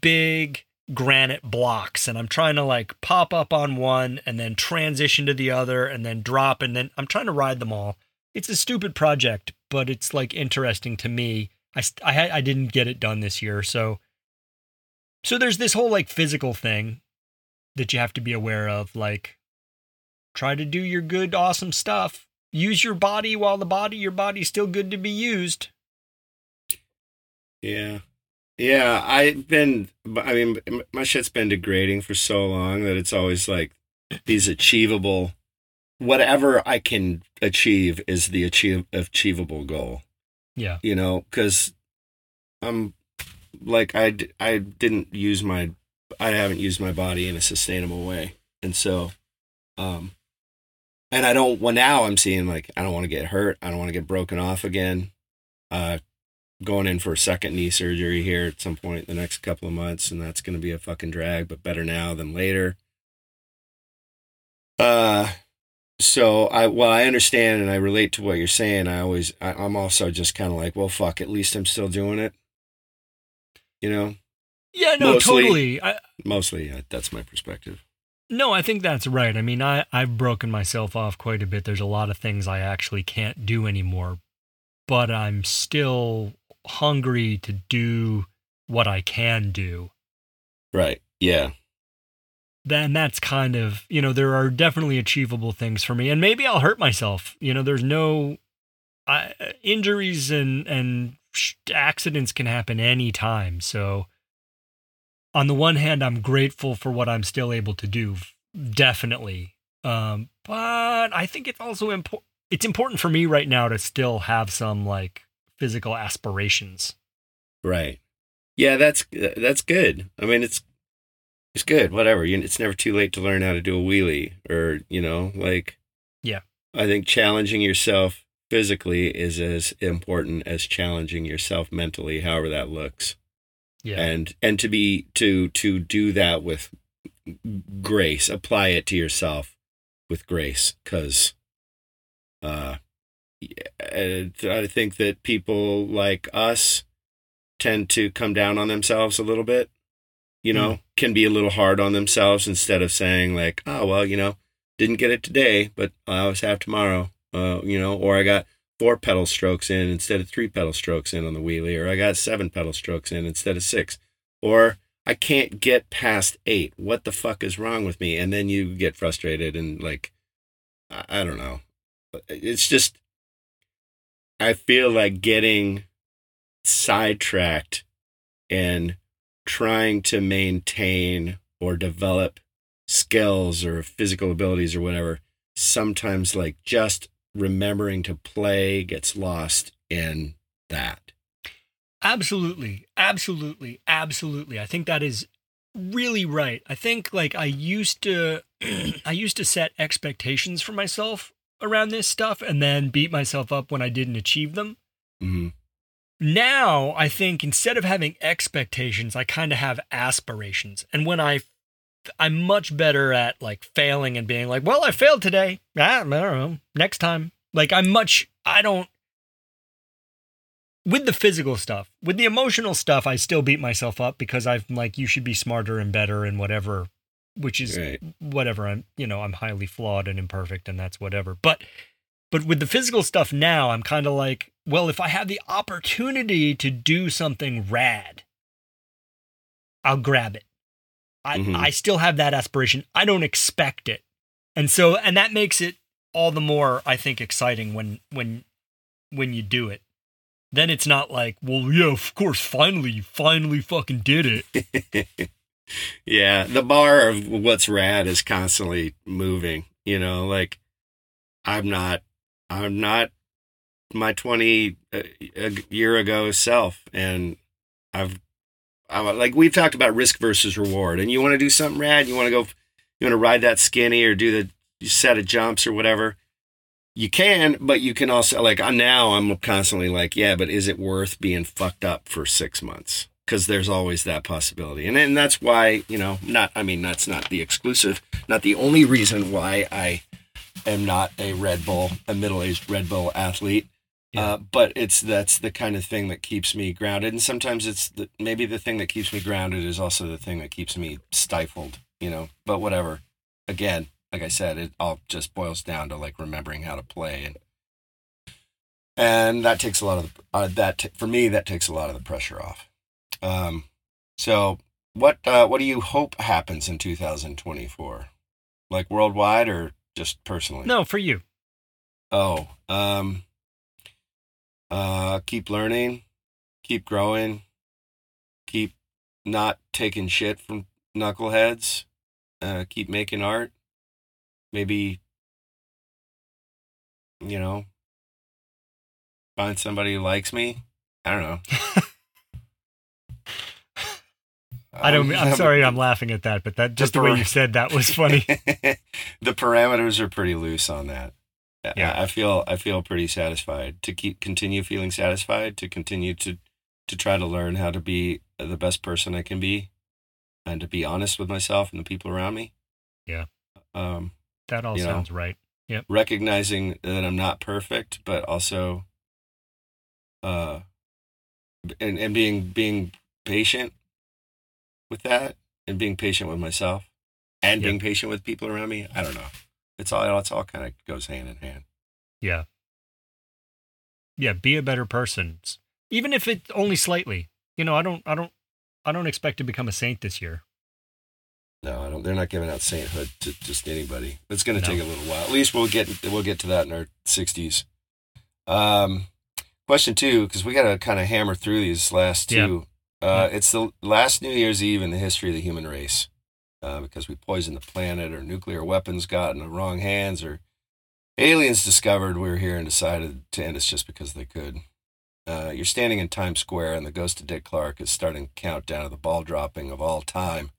big granite blocks, and I'm trying to like pop up on one and then transition to the other and then drop, and then I'm trying to ride them all. It's a stupid project, but it's like interesting to me. I I I didn't get it done this year, so so there's this whole like physical thing that you have to be aware of like try to do your good awesome stuff. Use your body while the body your body's still good to be used. Yeah. Yeah i've been i mean my shit's been degrading for so long that it's always like these achievable whatever i can achieve is the achieve, achievable goal. Yeah. You know because i'm like I, I didn't use my i haven't used my body in a sustainable way and so um and i don't well now i'm seeing like i don't want to get hurt i don't want to get broken off again uh going in for a second knee surgery here at some point in the next couple of months and that's going to be a fucking drag but better now than later uh so I well I understand and I relate to what you're saying. I always I, I'm also just kind of like, well, fuck. At least I'm still doing it. You know, yeah no Mostly- totally I, mostly uh, that's my perspective. no i think that's right i mean i i've broken myself off quite a bit there's a lot of things i actually can't do anymore but i'm still hungry to do what i can do Right. Yeah. then that's kind of you know there are definitely achievable things for me and maybe i'll hurt myself you know there's no I, injuries and and accidents can happen anytime so on the one hand i'm grateful for what i'm still able to do definitely um but i think it's also important it's important for me right now to still have some like physical aspirations Right. Yeah, that's that's good. I mean, it's it's good. Whatever. You, it's never too late to learn how to do a wheelie, or you know, like. Yeah. I think challenging yourself physically is as important as challenging yourself mentally, however that looks. Yeah. And and to be to to do that with grace, apply it to yourself with grace, because. Uh, I think that people like us tend to come down on themselves a little bit you know mm. can be a little hard on themselves instead of saying like oh well you know didn't get it today but i always have tomorrow uh, you know or i got four pedal strokes in instead of three pedal strokes in on the wheelie or i got seven pedal strokes in instead of six or i can't get past eight. What the fuck is wrong with me? And then you get frustrated and like i, I don't know. It's just i feel like getting sidetracked and trying to maintain or develop skills or physical abilities or whatever, sometimes like just remembering to play gets lost in that. Absolutely. Absolutely. Absolutely. I think that is really right. I think like I used to I used to set expectations for myself around this stuff and then beat myself up when I didn't achieve them. Mm-hmm now I think instead of having expectations, I kind of have aspirations. And when I I'm much better at like failing and being like, well, I failed today. Ah, I don't know. Next time. Like I'm much I don't with the physical stuff. With the emotional stuff, I still beat myself up because I'm like, you should be smarter and better and whatever, which is right. whatever. I'm you know, I'm highly flawed and imperfect and that's whatever. But but with the physical stuff now, I'm kind of like, well, if I have the opportunity to do something rad, I'll grab it. I, mm-hmm. I still have that aspiration. I don't expect it. And so and that makes it all the more, I think, exciting when when when you do it. Then it's not like, well, yeah, of course, finally, you finally fucking did it. yeah, the bar of what's rad is constantly moving. You know, like I'm not I'm not my 20 uh, a year ago self and I've like we've talked about risk versus reward and you want to do something rad you want to go you want to ride that skinny or do the set of jumps or whatever you can but you can also like now I'm constantly like yeah but is it worth being fucked up for 6 months because there's always that possibility and and that's why you know not I mean that's not the exclusive not the only reason why I am not a Red Bull, a middle aged Red Bull athlete. Yeah. Uh, but it's that's the kind of thing that keeps me grounded, and sometimes it's the, maybe the thing that keeps me grounded is also the thing that keeps me stifled, you know. But whatever. Again, like I said, it all just boils down to like remembering how to play, and and that takes a lot of the, uh, that t- for me that takes a lot of the pressure off. Um, so what uh, what do you hope happens in 2024, like worldwide or just personally? No, for you. Oh, um, uh, keep learning, keep growing, keep not taking shit from knuckleheads, uh, keep making art. Maybe, you know, find somebody who likes me. I don't know. I don't. I'm sorry. I'm laughing at that, but that just the, the way you said that was funny. the parameters are pretty loose on that. Yeah, I feel I feel pretty satisfied to keep continue feeling satisfied to continue to to try to learn how to be the best person I can be, and to be honest with myself and the people around me. Yeah. Um, that all sounds know, right. Yep. Recognizing that I'm not perfect, but also, uh, and and being being patient with that and being patient with myself and yep. being patient with people around me. I don't know. It's all it's all kind of goes hand in hand. Yeah. Yeah, be a better person. Even if it's only slightly. You know, I don't I don't I don't expect to become a saint this year. No, I don't they're not giving out sainthood to just anybody. It's going to No. take a little while. At least we'll get we'll get to that in our sixties. Um, question two, because we got to kind of hammer through these last two. Uh, It's the last New Year's Eve in the history of the human race, uh, because we poisoned the planet, or nuclear weapons got in the wrong hands, or aliens discovered we were here and decided to end us just because they could. Uh, you're standing in Times Square, and the ghost of Dick Clark is starting to count down to the ball dropping of all time.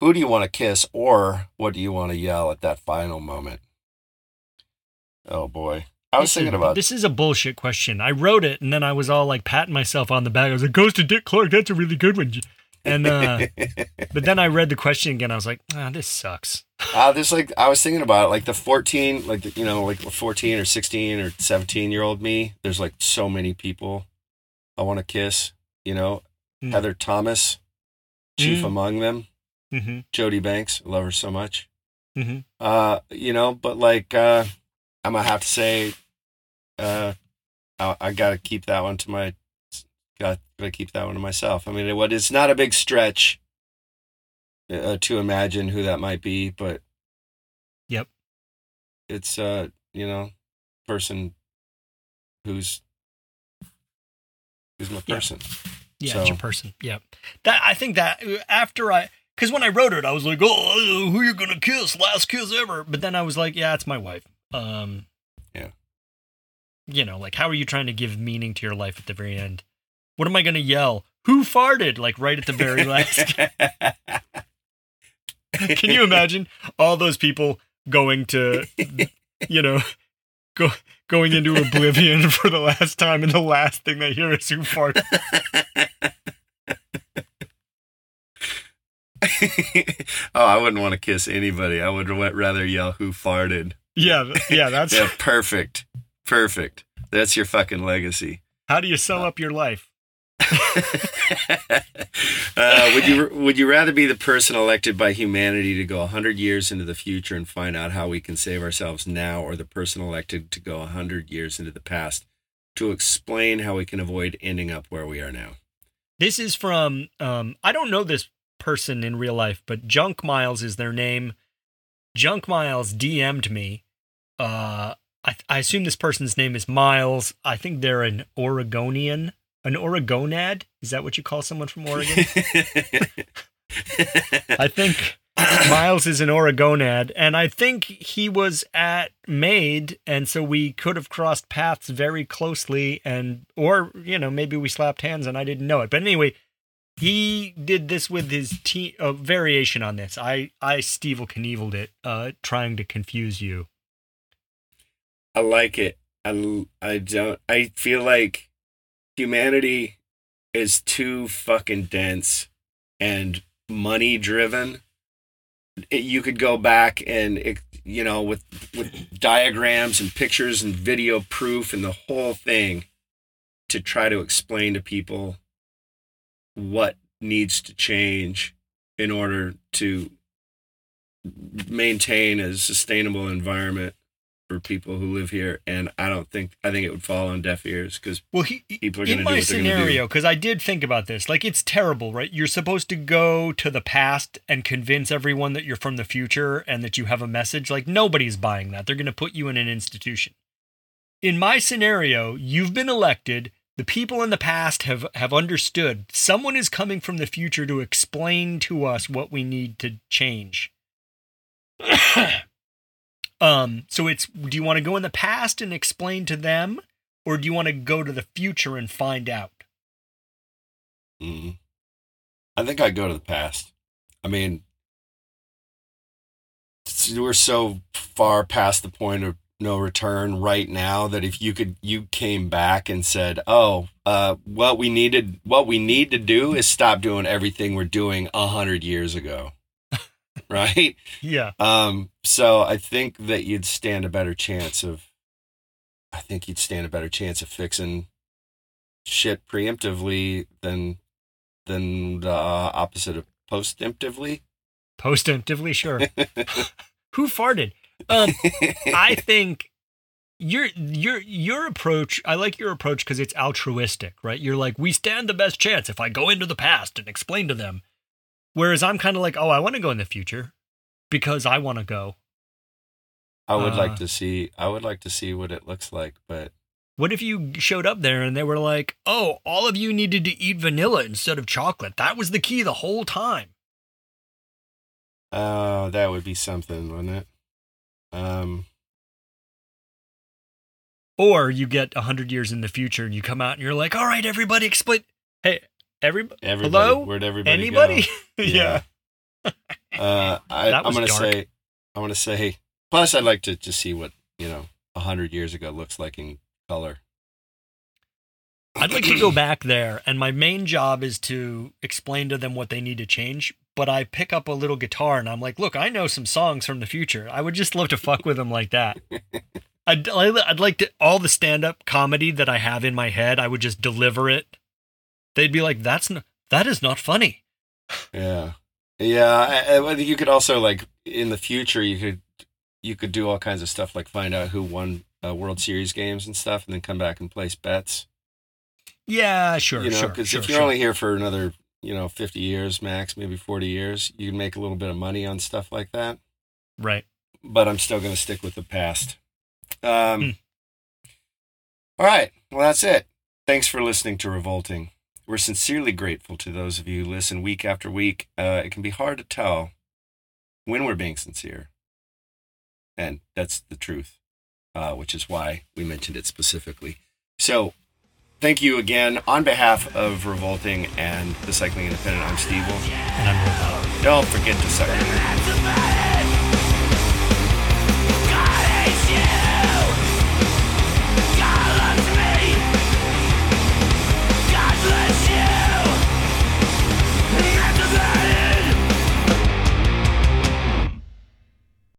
Who do you want to kiss, or what do you want to yell at that final moment? Oh boy, I was This thinking is- about this is a bullshit question. I wrote it and then I was all like patting myself on the back. I was like, "Goes to Dick Clark. That's a really good one." And uh, but then I read the question again. I was like, "Ah, this sucks." Uh, there's like I was thinking about it, like the 14, like the, you know, like 14 or 16 or 17 year old me. There's like so many people I want to kiss. You know, Mm. Heather Thomas, chief Mm. among them. Mm-hmm. Jody Banks, love her so much. Mm-hmm. Uh, you know, but like uh, I'm gonna have to say, uh, I, I gotta keep that one to my, got gotta keep that one to myself. I mean, what it's not a big stretch uh, to imagine who that might be, but Yep. it's uh, you know, person who's who's my Yeah. person. Yeah, it's your person. Yeah. That I think that after I because when I wrote it, I was like, "Oh, who you gonna kiss? Last kiss ever." But then I was like, "Yeah, it's my wife." Um, Yeah. You know, like how are you trying to give meaning to your life at the very end? What am I gonna yell? Who farted? Like right at the very last. Can you imagine all those people going to, you know, go going into oblivion for the last time, and the last thing they hear is who farted? oh, I wouldn't want to kiss anybody. I would rather yell "Who farted." Yeah, yeah. That's Yeah, perfect, perfect. That's your fucking legacy. how do you sum uh, up your life? Uh, would you would you rather be the person elected by humanity to go hundred years into the future and find out how we can save ourselves now, or the person elected to go hundred years into the past to explain how we can avoid ending up where we are now? This is from um I don't know this person in real life, but Junk Miles is their name. Junk Miles DM'd me. Uh I I assume this person's name is Miles. I think they're an Oregonian. An Oregonad? Is that what you call someone from Oregon? I think Miles is an Oregonad, and I think he was at Maid, and so we could have crossed paths very closely, and or you know maybe we slapped hands and I didn't know it. But anyway, he did this with his te- a variation on this. I I Stevel Knieveled it, uh, trying to confuse you. I like it. I, I don't. I feel like humanity is too fucking dense and money driven. You could go back and it, you know with with diagrams and pictures and video proof and the whole thing to try to explain to people what needs to change in order to maintain a sustainable environment for people who live here and i don't think i think it would fall on deaf ears because Well, he, People are in my what they're gonna do. scenario, because I did think about this. Like, it's terrible, right? You're supposed to go to the past and convince everyone that you're from the future and that you have a message. Like, nobody's buying that. They're going to put you in an institution. In my scenario, you've been elected. The people in the past have have understood. Someone is coming from the future to explain to us what we need to change. um. So it's. Do you want to go in the past and explain to them? or do you want to go to the future and find out? mm, i think i'd go to the past i mean we're so far past the point of no return right now that if you could you came back and said oh uh what we needed what we need to do is stop doing everything we're doing a hundred years ago right Yeah. Um, so I think that you'd stand a better chance of, I think you'd stand a better chance of fixing shit preemptively than than the opposite of postemptively. Postemptively, sure. Who farted? Um, I think your your your approach. I like your approach because it's altruistic, right? You're like, we stand the best chance if I go into the past and explain to them. Whereas I'm kind of like, oh, I want to go in the future because I want to go. I would Uh, like to see. I would like to see what it looks like, but What if you showed up there and they were like, oh, all of you needed to eat vanilla instead of chocolate? That was the key the whole time. uh, that would be something, wouldn't it? Um, Or you get a 100 years in the future and you come out and you're like, all right, everybody explain. Hey, everybody, everybody, Hello? where'd everybody anybody? go? yeah. Uh, I, I'm gonna say, I'm gonna say. Plus, I'd like to just see what you know a hundred years ago looks like in color. I'd like to go back there, and my main job is to explain to them what they need to change. But I pick up a little guitar and I'm like, look, I know some songs from the future. I would just love to fuck with them like that. I'd, I'd like to, all the stand up comedy that I have in my head, I would just deliver it. They'd be like, that's not, that is not funny. Yeah, yeah. I, I think you could also like in the future you could you could do all kinds of stuff like find out who won uh, World Series games and stuff, and then come back and place bets. Yeah, sure, you know, sure. because sure, if you're sure. only here for another you know 50 years max, maybe 40 years, you can make a little bit of money on stuff like that. right. but I'm still going to stick with the past. Um, Hmm. All right. Well, that's it. Thanks for listening to Revolting. We're sincerely grateful to those of you who listen week after week. Uh, it can be hard to tell when we're being sincere. And that's the truth, uh, which is why we mentioned it specifically. So, thank you again. On behalf of Revolting and the Cycling Independent, I'm Steve. And I'm Don't forget to suck. That's a man.